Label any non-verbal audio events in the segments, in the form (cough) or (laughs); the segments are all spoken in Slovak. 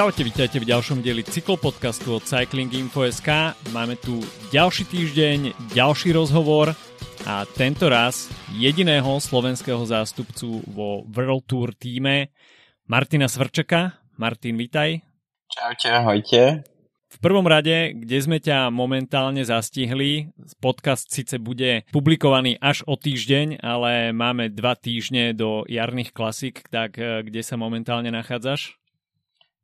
Čaute, vítajte v ďalšom dieli cyklopodcastu od Cycling Info.sk. Máme tu ďalší týždeň, ďalší rozhovor a tento raz jediného slovenského zástupcu vo World Tour týme Martina Svrčeka. Martin, vítaj. Čaute, ahojte. V prvom rade, kde sme ťa momentálne zastihli, podcast síce bude publikovaný až o týždeň, ale máme dva týždne do jarných klasík, tak eh, kde sa momentálne nachádzaš?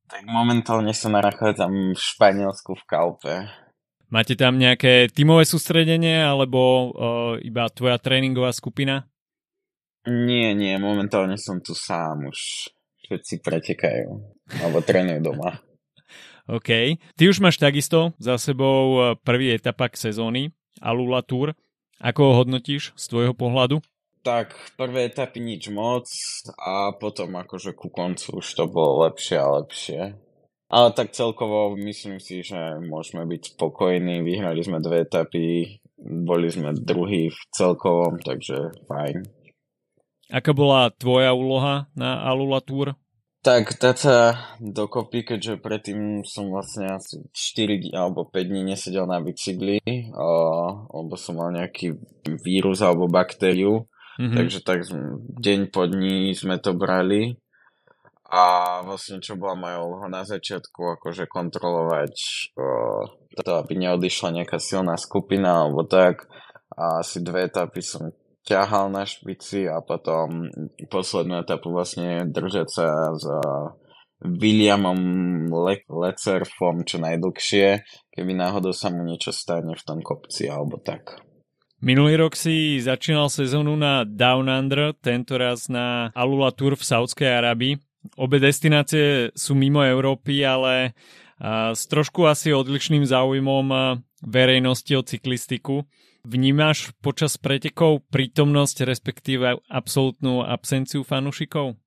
Tak momentálne sa nachádzam v Španielsku v Kalpe. Máte tam nejaké tímové sústredenie alebo uh, iba tvoja tréningová skupina? Nie, nie, momentálne som tu sám už. Všetci pretekajú. Alebo trénujú doma. (laughs) OK. Ty už máš takisto za sebou eh, prvý etapak sezóny Alula Tour. Ako ho hodnotíš z tvojho pohľadu? Tak prvé etapy nič moc a potom akože ku koncu už to bolo lepšie a lepšie. Ale tak celkovo myslím si, že môžeme byť spokojní. Vyhrali sme dve etapy, boli sme druhý v celkovom, takže fajn. Aká bola tvoja úloha na Alula Tour? Tak dať sa dokopy, keďže predtým som vlastne asi 4 alebo 5 dní nesedel na bicykli, lebo som mal nejaký vírus alebo baktériu Mm-hmm. Takže tak deň po dní sme to brali a vlastne čo bola moja úloha na začiatku, akože kontrolovať uh, to, aby neodišla nejaká silná skupina alebo tak a asi dve etapy som ťahal na špici a potom poslednú etapu vlastne držať sa za Williamom Le- Lecerfom čo najdlhšie, keby náhodou sa mu niečo stane v tom kopci alebo tak. Minulý rok si začínal sezónu na Down Under, tento raz na Alula Tour v Saudskej Arabii. Obe destinácie sú mimo Európy, ale s trošku asi odlišným záujmom verejnosti o cyklistiku. Vnímaš počas pretekov prítomnosť, respektíve absolútnu absenciu fanúšikov?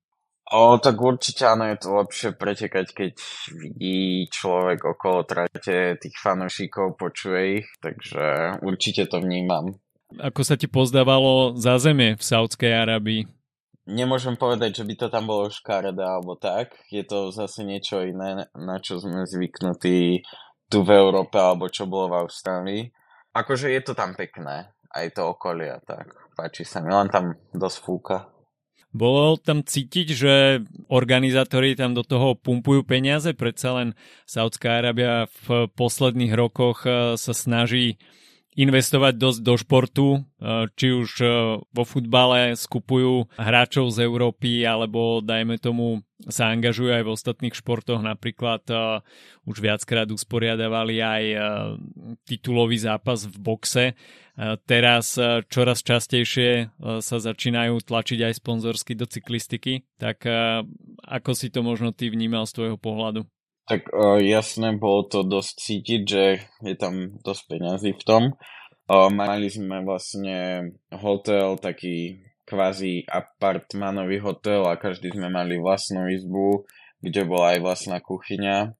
O, tak určite áno, je to lepšie pretekať, keď vidí človek okolo trate tých fanúšikov, počuje ich, takže určite to vnímam. Ako sa ti pozdávalo za zeme v Saudskej Arabii? Nemôžem povedať, že by to tam bolo škaredé alebo tak. Je to zase niečo iné, na čo sme zvyknutí tu v Európe alebo čo bolo v Austrálii. Akože je to tam pekné, aj to okolie, tak páči sa mi, len tam dosť fúka. Bolo tam cítiť, že organizátori tam do toho pumpujú peniaze, predsa len Saudská Arábia v posledných rokoch eh, sa snaží investovať dosť do športu, eh, či už eh, vo futbale skupujú hráčov z Európy, alebo dajme tomu sa angažujú aj v ostatných športoch, napríklad uh, už viackrát usporiadavali aj titulový zápas v boxe. Teraz čoraz častejšie sa začínajú tlačiť aj sponzorsky do cyklistiky, tak ako si to možno ty vnímal z tvojho pohľadu? Tak uh, jasné, bolo to dosť cítiť, že je tam dosť peňazí v tom. Uh, mali sme vlastne hotel, taký kvázi apartmanový hotel a každý sme mali vlastnú izbu, kde bola aj vlastná kuchyňa.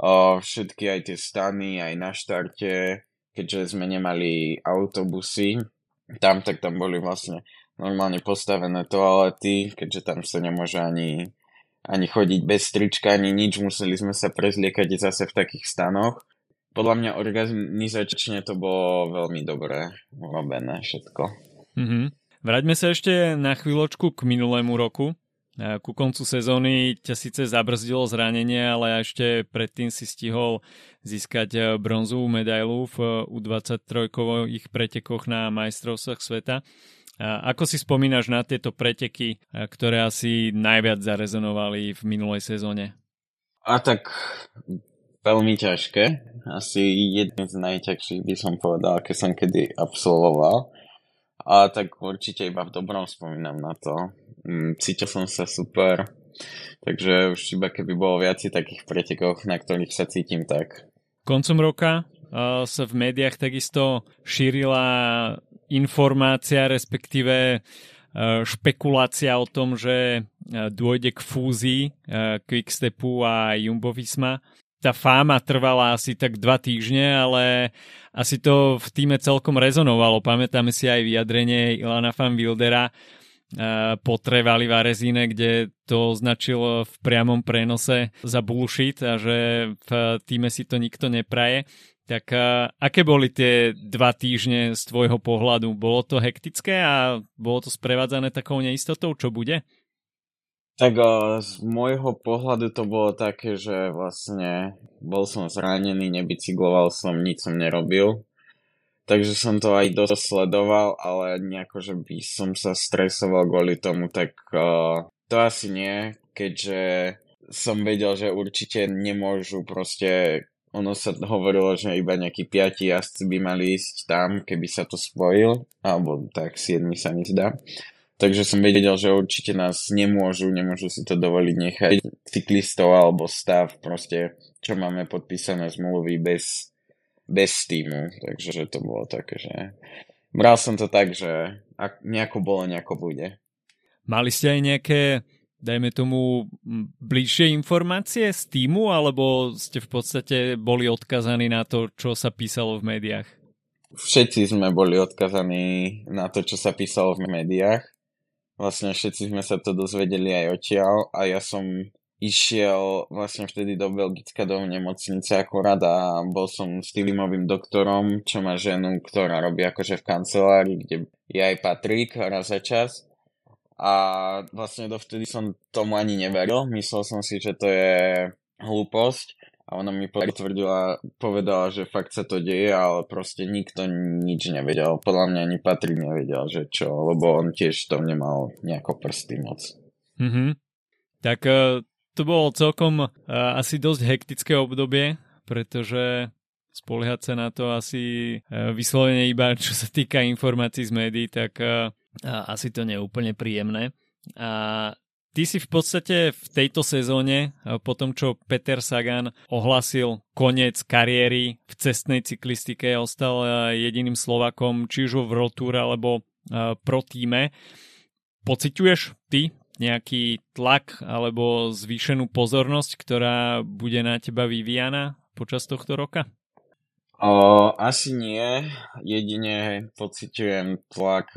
Uh, všetky aj tie stany, aj na štarte, keďže sme nemali autobusy, tam tak tam boli vlastne normálne postavené toalety, keďže tam sa nemôže ani ani chodiť bez strička, ani nič, museli sme sa prezliekať zase v takých stanoch. Podľa mňa organizačne to bolo veľmi dobré robené všetko. Mm-hmm. Vráťme sa ešte na chvíľočku k minulému roku. Ku koncu sezóny ťa síce zabrzdilo zranenie, ale ešte predtým si stihol získať eh, bronzovú medailu v U23 ich pretekoch na majstrovstvách sveta. Ako si spomínaš na tieto preteky, ktoré asi najviac zarezonovali v minulej sezóne? A tak veľmi ťažké. Asi jeden z najťažších by som povedal, aké som kedy absolvoval. A tak určite iba v dobrom spomínam na to. Mm, cítil som sa super, takže už iba keby bolo viac takých pretekov, na ktorých sa cítim tak. Koncom roka sa v médiách takisto šírila informácia, respektíve špekulácia o tom, že dôjde k fúzii Quickstepu a Jumbo Visma. Tá fáma trvala asi tak dva týždne, ale asi to v týme celkom rezonovalo. Pamätáme si aj vyjadrenie Ilana van Wildera, potrevali v Arezíne, kde to označil v priamom prenose za bullshit a že v týme si to nikto nepraje. Tak aké boli tie dva týždne z tvojho pohľadu? Bolo to hektické a bolo to sprevádzané takou neistotou, čo bude? Tak z môjho pohľadu to bolo také, že vlastne bol som zranený, nebicykloval som, nič som nerobil. Takže som to aj dosť sledoval, ale nejako, že by som sa stresoval kvôli tomu, tak to asi nie, keďže som vedel, že určite nemôžu proste, ono sa hovorilo, že iba nejakí piati jazdci by mali ísť tam, keby sa to spojil, alebo tak siedmi sa mi zdá. Takže som vedel, že určite nás nemôžu, nemôžu si to dovoliť nechať cyklistov alebo stav, proste, čo máme podpísané zmluvy bez, bez týmu. Takže že to bolo také, že bral som to tak, že ak nejako bolo, nejako bude. Mali ste aj nejaké, dajme tomu, bližšie informácie z týmu, alebo ste v podstate boli odkazaní na to, čo sa písalo v médiách? Všetci sme boli odkazaní na to, čo sa písalo v médiách Vlastne všetci sme sa to dozvedeli aj odtiaľ a ja som išiel vlastne vtedy do Belgicka do nemocnice akorát a bol som s týmovým doktorom, čo má ženu, ktorá robí akože v kancelárii, kde je aj Patrik raz za čas. A vlastne dovtedy som tomu ani neveril. Myslel som si, že to je hlúposť a ona mi potvrdila, povedala, že fakt sa to deje, ale proste nikto nič nevedel. Podľa mňa ani Patrik nevedel, že čo, lebo on tiež to nemal nejako prsty moc. Mm-hmm. Tak uh, to bolo celkom uh, asi dosť hektické obdobie, pretože spoliehať sa na to asi uh, vyslovene iba čo sa týka informácií z médií, tak uh, asi to nie je úplne príjemné. A Ty si v podstate v tejto sezóne, po tom čo Peter Sagan ohlasil koniec kariéry v cestnej cyklistike, ostal jediným Slovakom, či už v Tour alebo pro týme. Pociťuješ ty nejaký tlak alebo zvýšenú pozornosť, ktorá bude na teba vyvíjana počas tohto roka? O, asi nie. Jedine pociťujem tlak,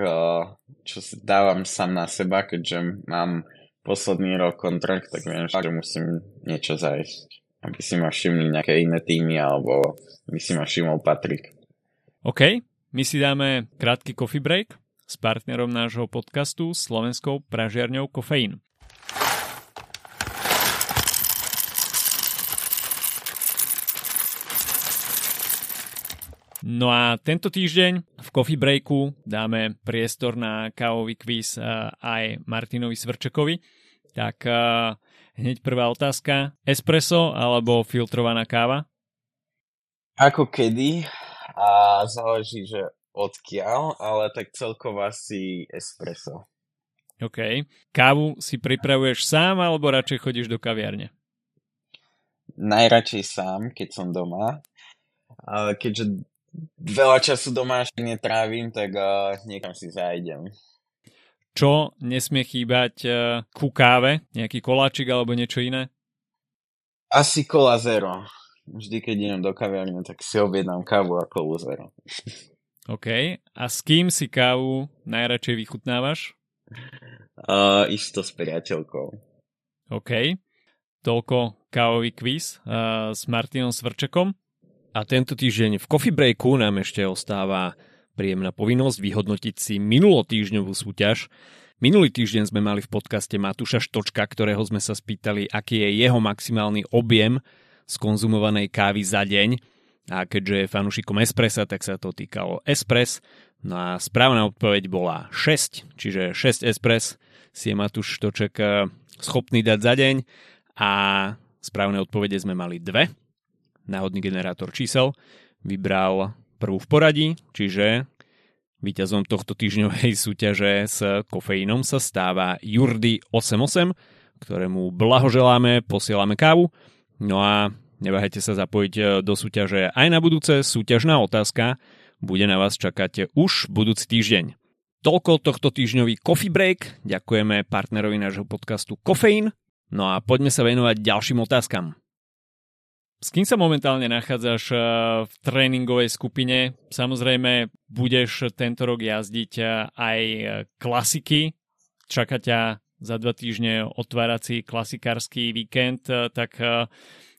čo dávam sám na seba, keďže mám posledný rok kontrakt, tak viem, že musím niečo zajsť. Aby si ma všimli nejaké iné týmy, alebo by si ma všimol Patrik. OK, my si dáme krátky coffee break s partnerom nášho podcastu slovenskou pražiarňou Kofeín. No a tento týždeň v Coffee Breaku dáme priestor na kávový quiz eh, aj Martinovi Svrčekovi. Tak uh, hneď prvá otázka. Espresso alebo filtrovaná káva? Ako kedy a záleží, že odkiaľ, ale tak celkovo asi espresso. OK. Kávu si pripravuješ sám alebo radšej chodíš do kaviarne? Najradšej sám, keď som doma. Ale keďže veľa času doma netrávim, tak uh, niekam si zajdem čo nesmie chýbať e, ku káve? Nejaký koláčik alebo niečo iné? Asi kola zero. Vždy, keď idem do kaviarne, tak si objednám kávu a kolu zero. (laughs) OK. A s kým si kávu najradšej vychutnávaš? Uh, isto s priateľkou. OK. Toľko kávový quiz uh, s Martinom Svrčekom. A tento týždeň v Coffee Breaku nám ešte ostáva príjemná povinnosť vyhodnotiť si minulotýžňovú súťaž. Minulý týždeň sme mali v podcaste Matúša Štočka, ktorého sme sa spýtali, aký je jeho maximálny objem skonzumovanej kávy za deň. A keďže je fanúšikom espressa, tak sa to týkalo espres. No a správna odpoveď bola 6, čiže 6 espres si je Matúš Štoček eh, schopný dať za deň. A správne odpovede sme mali dve. Náhodný generátor čísel vybral prvú v poradí, čiže víťazom tohto týždňovej (laughs) súťaže s kofeínom sa stáva Jurdy 88, ktorému blahoželáme, posielame kávu. No a neváhajte sa zapojiť e, do súťaže aj na budúce. Súťažná otázka bude na vás čakať už budúci týždeň. Toľko tohto týždňový coffee break. Ďakujeme partnerovi nášho podcastu Kofeín. No a poďme sa venovať ďalším otázkam. S kým sa momentálne nachádzaš eh, v tréningovej skupine? Samozrejme, budeš tento rok jazdiť eh, aj klasiky čaká ťa za dva týždne otvárací klasikársky víkend, tak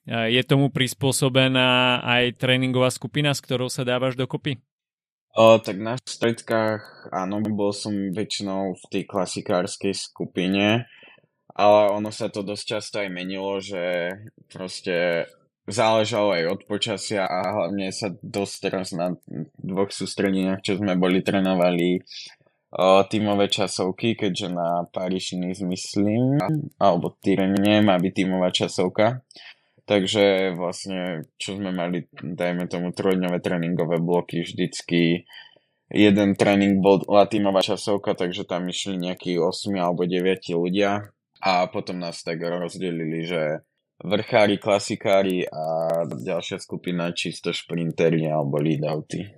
je tomu prispôsobená aj tréningová skupina, s ktorou sa dávaš dokopy? O, tak na stredkách, áno, bol som väčšinou v tej klasikárskej skupine, ale ono sa to dosť často aj menilo, že proste záležalo aj od počasia a hlavne sa dosť teraz na dvoch sústredeniach, čo sme boli, trénovali o, tímové časovky, keďže na Paríž myslím, alebo Tyrene má byť tímová časovka. Takže vlastne, čo sme mali, dajme tomu, trojdňové tréningové bloky, vždycky jeden tréning bola tímová časovka, takže tam išli nejakí 8 alebo 9 ľudia a potom nás tak rozdelili, že vrchári, klasikári a ďalšia skupina čisto šprintery alebo leadouty.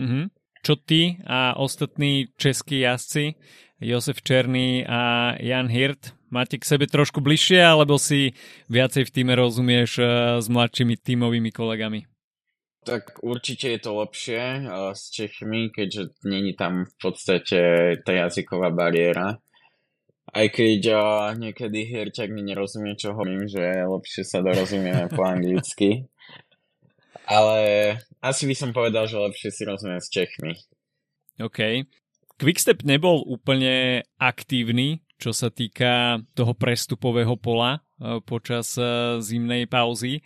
Mm-hmm. Čo ty a ostatní českí jazdci, Josef Černý a Jan Hirt, máte k sebe trošku bližšie, alebo si viacej v týme rozumieš uh, s mladšími tímovými kolegami? Tak určite je to lepšie uh, s Čechmi, keďže není tam v podstate tá jazyková bariéra. Aj keď uh, niekedy Hirťak mi nerozumie, čo hovorím, že lepšie sa dorozumieme po anglicky. Ale asi by som povedal, že lepšie si rozumiem s Čechmi. OK. Quickstep nebol úplne aktívny čo sa týka toho prestupového pola e, počas e, zimnej pauzy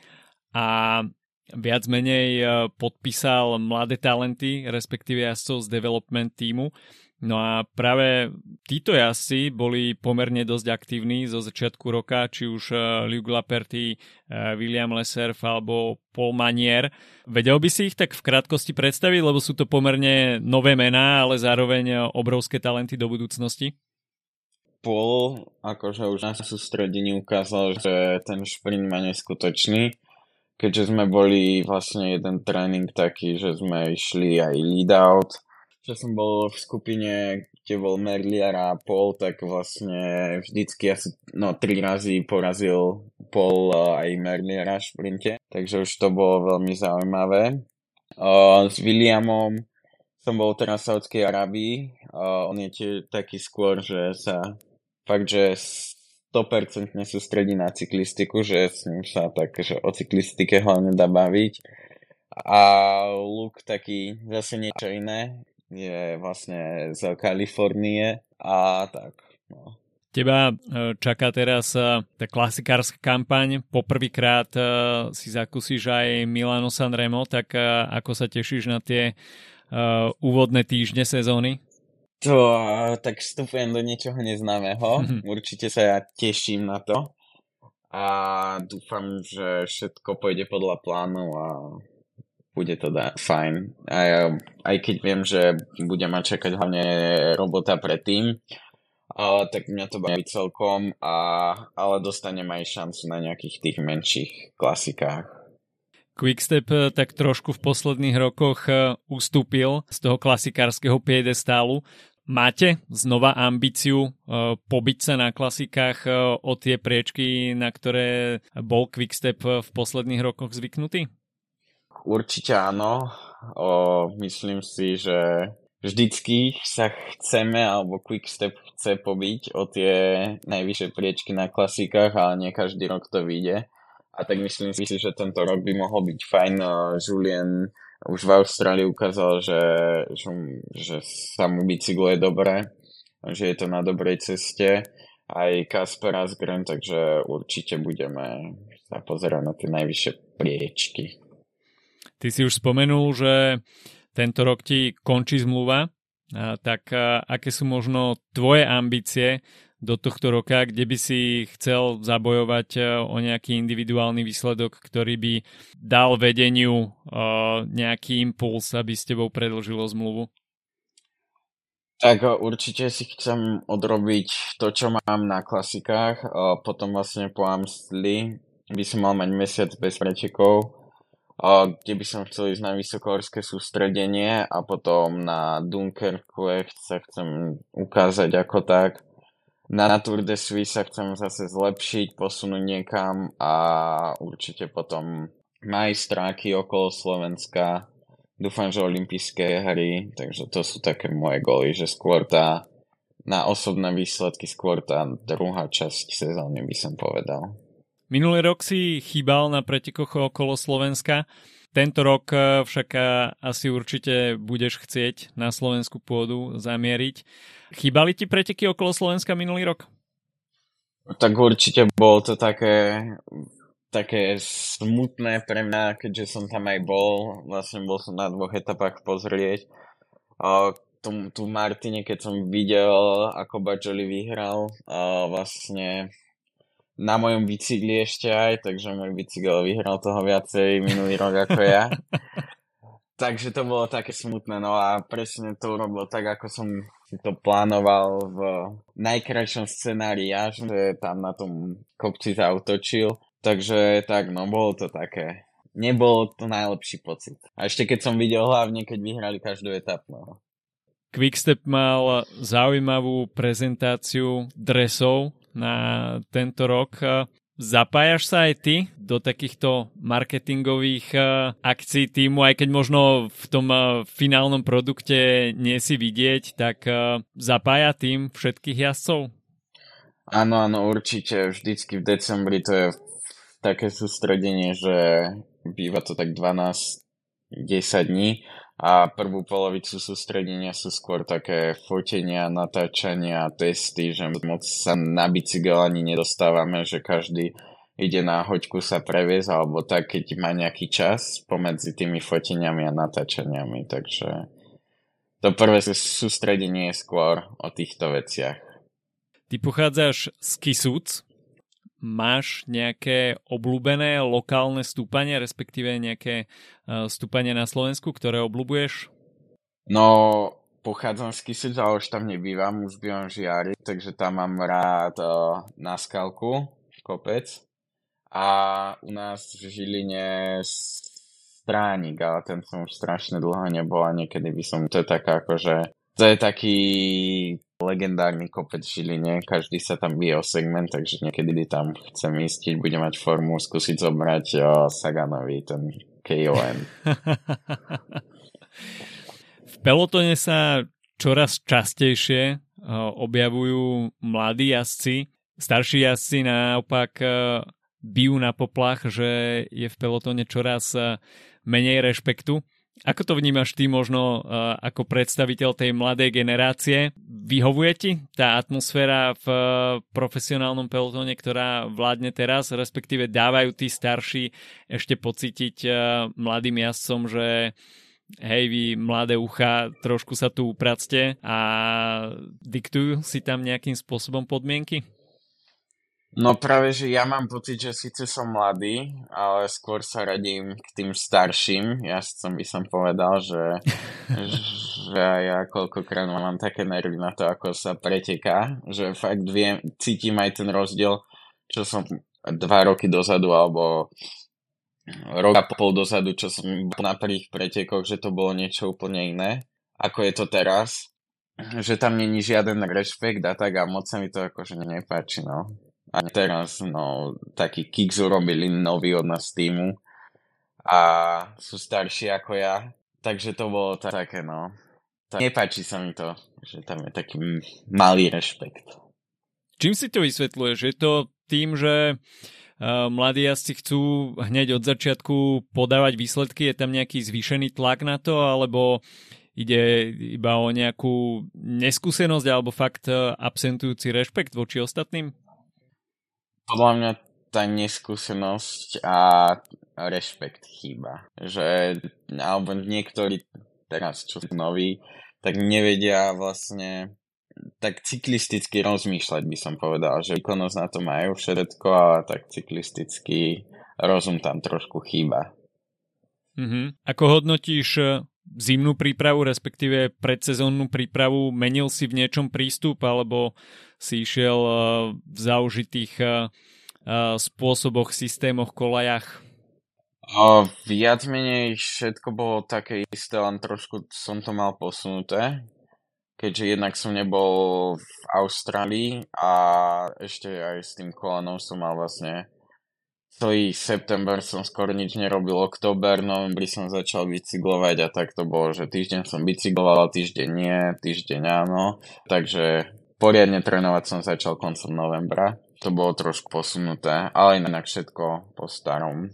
a viac menej e, podpísal mladé talenty, respektíve jazdcov z development týmu. No a práve títo jazdci boli pomerne dosť aktívni zo začiatku roka, či už Luke Laperty, William Leserf alebo Paul Manier. Vedel by si ich tak v krátkosti predstaviť, lebo sú to pomerne nové mená, ale zároveň obrovské talenty do budúcnosti? Paul akože už na sústredení ukázal, že ten šprint má neskutočný. Keďže sme boli vlastne jeden tréning taký, že sme išli aj lead out. Čo som bol v skupine, kde bol Merlier a Paul, tak vlastne vždycky asi no, tri razy porazil Paul aj Merliera v šprinte. Takže už to bolo veľmi zaujímavé. Uh, s Williamom som bol teraz v Saudskej Arabii. Uh, on je tiež taký skôr, že sa fakt, že 100% sústredí na cyklistiku, že s ním sa tak, že o cyklistike hlavne dá baviť. A Luke taký zase niečo iné, je vlastne z Kalifornie a tak. No. Teba e, čaká teraz e, tá klasikárska kampaň. Poprvýkrát e, si zakúsiš aj Milano Sanremo, tak ako sa tešíš na tie úvodné týždne sezóny? To, tak vstupujem do niečoho neznámeho. Mm-hmm. Určite sa ja teším na to. A dúfam, že všetko pôjde podľa plánu a bude to da- fajn. A ja, aj keď viem, že budem mať čakať hlavne robota predtým, ale tak mňa to baví celkom, a, ale dostanem aj šancu na nejakých tých menších klasikách. Quickstep eh, tak trošku v posledných rokoch eh, ustúpil z toho klasikárskeho piedestálu. Máte znova ambíciu uh, pobiť sa na klasikách uh, o tie priečky, na ktoré bol Quickstep v posledných rokoch zvyknutý? Určite áno. O, myslím si, že vždycky sa chceme, alebo Quickstep chce pobiť o tie najvyššie priečky na klasikách, ale nie každý rok to vyjde. A tak myslím si, že tento rok by mohol byť fajn. Julien už v Austrálii ukázal, že, že, že sa mu bicykluje dobre, že je to na dobrej ceste. Aj Kasper Asgren, takže určite budeme sa pozerať na tie najvyššie priečky. Ty si už spomenul, že tento rok ti končí zmluva, tak aké sú možno tvoje ambície do tohto roka, kde by si chcel zabojovať e, o nejaký individuálny výsledok, ktorý by dal vedeniu e, nejaký impuls, aby s tebou predlžilo zmluvu? Tak e, určite si chcem odrobiť to, čo mám na klasikách. Potom vlastne po Amstli by som mal mať mesiac bez prečekov, kde by som chcel ísť na vysokohorské sústredenie a potom na Dunkerque sa chcem ukázať ako tak na Tour de Suisse sa chcem zase zlepšiť, posunúť niekam a určite potom majstráky okolo Slovenska. Dúfam, že olympijské hry, takže to sú také moje goly, že skôr tá na osobné výsledky skôr tá druhá časť sezóny by som povedal. Minulý rok si chýbal na pretekoch okolo Slovenska. Tento rok eh, však eh, asi určite budeš chcieť na Slovensku pôdu zamieriť. Chýbali ti preteky okolo Slovenska minulý rok? Tak určite bolo to také, také smutné pre mňa, keďže som tam aj bol. Vlastne bol som na dvoch etapách pozrieť. Tu, tu Martine, keď som videl, ako Bajoli vyhral, a vlastne na mojom bicykli ešte aj, takže môj bicykel vyhral toho viacej minulý rok ako ja. (laughs) takže to bolo také smutné, no a presne to urobil tak, ako som si to plánoval v najkrajšom scenári ja, že tam na tom kopci zautočil. Takže tak, no bolo to také. Nebol to najlepší pocit. A ešte keď som videl hlavne, keď vyhrali každú etapu. No. Quickstep mal zaujímavú prezentáciu dresov na tento rok. Zapájaš sa aj ty do takýchto marketingových eh, akcií týmu, aj keď možno v tom eh, finálnom produkte nie si vidieť, tak eh, zapája tým všetkých jazdcov? Áno, áno, určite. Vždycky v decembri to je také sústredenie, že býva to tak 12-10 dní a prvú polovicu sústredenia sú skôr také fotenia, natáčania, testy, že moc sa na bicykel ani nedostávame, že každý ide na hoďku sa previesť, alebo tak, keď má nejaký čas pomedzi tými foteniami a natáčaniami, takže to prvé sústredenie je skôr o týchto veciach. Ty pochádzaš z Kisúc, máš nejaké obľúbené lokálne stúpanie, respektíve nejaké e, stúpanie na Slovensku, ktoré obľúbuješ? No, pochádzam z Kisic, ale už tam nebývam, už bývam v Žiari, takže tam mám rád uh, na skalku, kopec. A u nás v Žiline stránik, ale ten som už strašne dlho nebol a niekedy by som, to je taká akože, to je taký legendárny kopec v Žiline, každý sa tam bije o segment, takže niekedy tam chcem ísť, keď budem mať formu, skúsiť zobrať o, Saganovi ten KOM. (laughs) v pelotone sa čoraz častejšie objavujú mladí jazdci, starší jazdci naopak bijú na poplach, že je v pelotone čoraz menej rešpektu. Ako to vnímaš ty možno uh, ako predstaviteľ tej mladej generácie? Vyhovuje ti tá atmosféra v uh, profesionálnom pelotóne, ktorá vládne teraz, respektíve dávajú tí starší ešte pocítiť uh, mladým jazdcom, že hej, vy mladé ucha, trošku sa tu upracte a diktujú si tam nejakým spôsobom podmienky? No práve, že ja mám pocit, že síce som mladý, ale skôr sa radím k tým starším. Ja som by som povedal, že, že ja koľkokrát mám také nervy na to, ako sa preteká, že fakt viem, cítim aj ten rozdiel, čo som dva roky dozadu, alebo rok a pol dozadu, čo som bol na prvých pretekoch, že to bolo niečo úplne iné, ako je to teraz. Že tam není žiaden rešpekt a tak a moc sa mi to akože nepáči, no. A teraz, no, taký Kicks urobili nový od nás týmu a sú starší ako ja, takže to bolo také, no. Tak nepáči sa mi to, že tam je taký malý rešpekt. Čím si to vysvetľuješ? Je to tým, že uh, mladí jazdci chcú hneď od začiatku podávať výsledky? Je tam nejaký zvýšený tlak na to? Alebo ide iba o nejakú neskúsenosť alebo fakt e, absentujúci rešpekt voči ostatným? Podľa mňa tá neskúsenosť a rešpekt chýba. Že, alebo niektorí teraz, čo sú noví, tak nevedia vlastne tak cyklisticky rozmýšľať by som povedal, že výkonnosť na to majú všetko, ale tak cyklistický rozum tam trošku chýba. Mm-hmm. Ako hodnotíš zimnú prípravu, respektíve predsezónnu prípravu? Menil si v niečom prístup, alebo si išiel eh, v zaužitých eh, spôsoboch, systémoch, kolajach? O, viac menej všetko bolo také isté, len trošku som to mal posunuté, keďže jednak som nebol v Austrálii a ešte aj s tým kolanom som mal vlastne celý september som skoro nič nerobil, október, novembri som začal bicyklovať a tak to bolo, že týždeň som bicykloval, týždeň nie, týždeň áno, takže poriadne trénovať som začal koncom novembra. To bolo trošku posunuté, ale inak všetko po starom.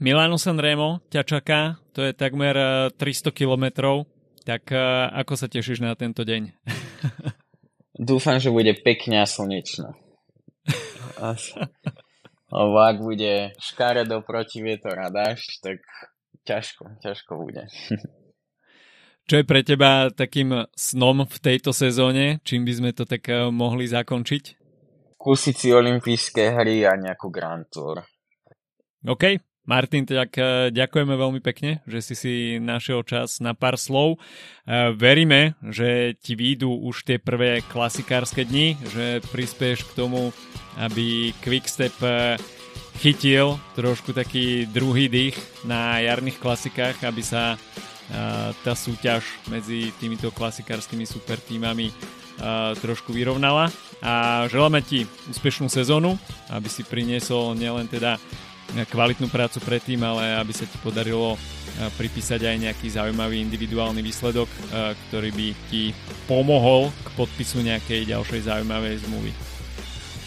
Milano Sanremo ťa čaká, to je takmer 300 eh, kilometrov, tak eh, ako sa tešíš na tento deň? (laughs) Dúfam, že bude pekne a slnečno. Lebo ak bude škaredo proti vietor a dážď, tak ťažko, ťažko bude. (laughs) Čo je pre teba takým snom v tejto sezóne? Čím by sme to tak eh, mohli zakončiť? Kúsiť si olympijské hry a nejakú Grand Tour. OK. Martin, tak eh, ďakujeme veľmi pekne, že si si našiel čas na pár slov. Eh, veríme, že ti výjdu už tie prvé klasikárske dni, že prispieš k tomu, aby Quickstep chytil trošku taký druhý dých na jarných klasikách, aby sa tá súťaž medzi týmito klasikárskymi super týmami trošku vyrovnala a želáme ti úspešnú sezónu, aby si priniesol nielen teda kvalitnú prácu predtým, ale aby sa ti podarilo pripísať aj nejaký zaujímavý individuálny výsledok, ktorý by ti pomohol k podpisu nejakej ďalšej zaujímavej zmluvy.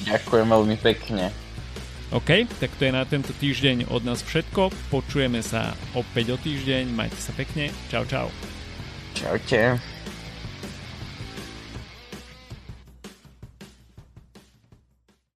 Ďakujem veľmi pekne. OK, tak to je na tento týždeň od nás všetko. Počujeme sa opäť o týždeň. Majte sa pekne. Čau, čau. Čaute.